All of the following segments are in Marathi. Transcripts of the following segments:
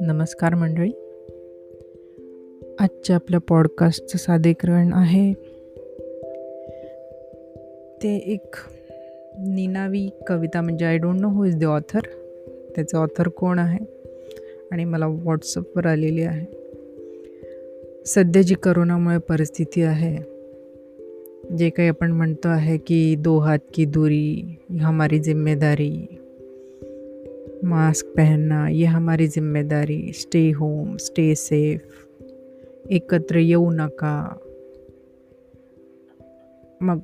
नमस्कार मंडळी. आजच्या आपल्या पॉडकास्टचं साधेकरण आहे. ते एक निनावी कविता म्हणजे I don't know who is the author त्याचं ऑथर कोण आहे? आणि मला व्हॉट्सअपवर आलेली आहे. सध्या जी करोनामुळे परिस्थिती आहे. जे काही आपण म्हणतो आहे की दो हात की दुरी हमारी जिम्मेदारी मास्क पहनना ये हमारी जिम्मेदारी। स्टे होम स्टे सेफ एकत्र येऊ नका। मग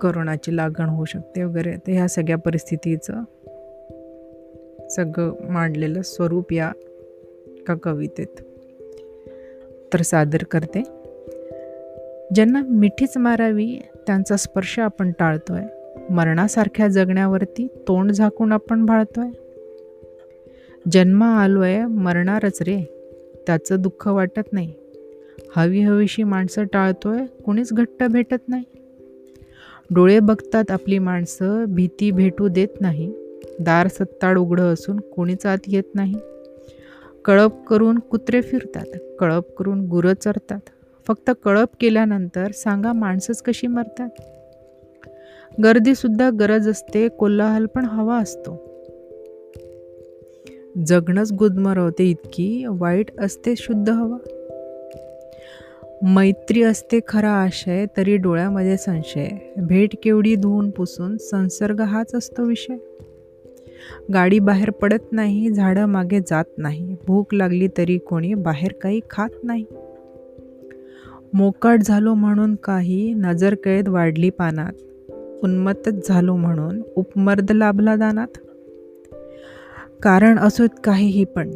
करोनाची लागण होऊ शकते वगैरे. तर ह्या सगळ्या परिस्थितीचं सगळं मांडलेलं स्वरूप या का कवितेत. तर सादर करते. ज्यांना मिठीच मारावी त्यांचा स्पर्श आपण टाळतोय. मरणासारख्या जगण्यावरती तोंड झाकून आपण भाळतोय? जन्म आलोय मरणारच रे. त्याचं दुःख वाटत नाही. हवी हवीशी माणसं टाळतोय कुणीच घट्ट भेटत नाही. डोळे बघतात आपली माणसं भीती भेटू देत नाही. दार सत्ताड उघडं असून कोणीच आत येत नाही. कळप करून कुत्रे फिरतात कळप करून गुरं चरतात. फक्त कळप केल्यानंतर सांगा माणसंच कशी मरतात? गर्दीसुद्धा गरज असते कोल्हाहल पण हवा असतो. जगणंच गुदमरवते इतकी वाईट असते शुद्ध हवा. मैत्री असते खरा आशय तरी डोळ्यामध्ये संशय. भेट केवढी धुवून पुसून संसर्ग हाच असतो विषय. गाडी बाहेर पडत नाही झाडं मागे जात नाही. भूक लागली तरी कोणी बाहेर काही खात नाही. मोकाट झालो म्हणून काही नजर कैद वाढली पानात. उन्मत्तच झालो म्हणून उपमर्द लाभला दानात? कारण असोत काहीही पण.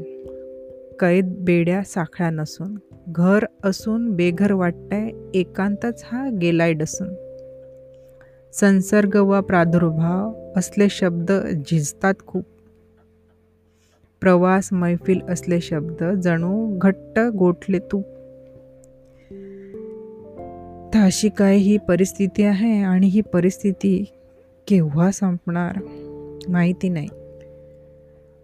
कैद बेड्या साखळ्या नसून. घर असून बेघर वाटतंय एकांतच हा गेलाय डसून. संसर्ग व प्रादुर्भाव असले शब्द झिजतात खूप. प्रवास मैफिल असले शब्द जणू घट्ट गोठले तू तर अशी काय ही परिस्थिती आहे आणि ही परिस्थिती केव्हा संपणार माहिती नाही.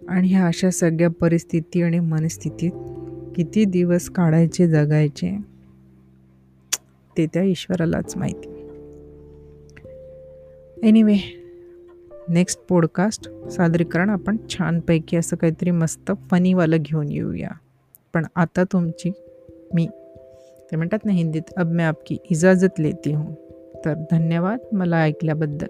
आणि ह्या अशा सगळ्या परिस्थिती आणि मनस्थितीत किती दिवस काढायचे जगायचे ते त्या ईश्वरालाच माहिती. एनिवे नेक्स्ट पॉडकास्ट सादरीकरण आपण छानपैकी असं काहीतरी मस्त फनीवालं घेऊन येऊया. पण आता तुमची मी. ते म्हणतात ना हिंदीत अब मैं आपकी इजाज़त लेती हूँ. तर धन्यवाद मला ऐकल्याबद्दल.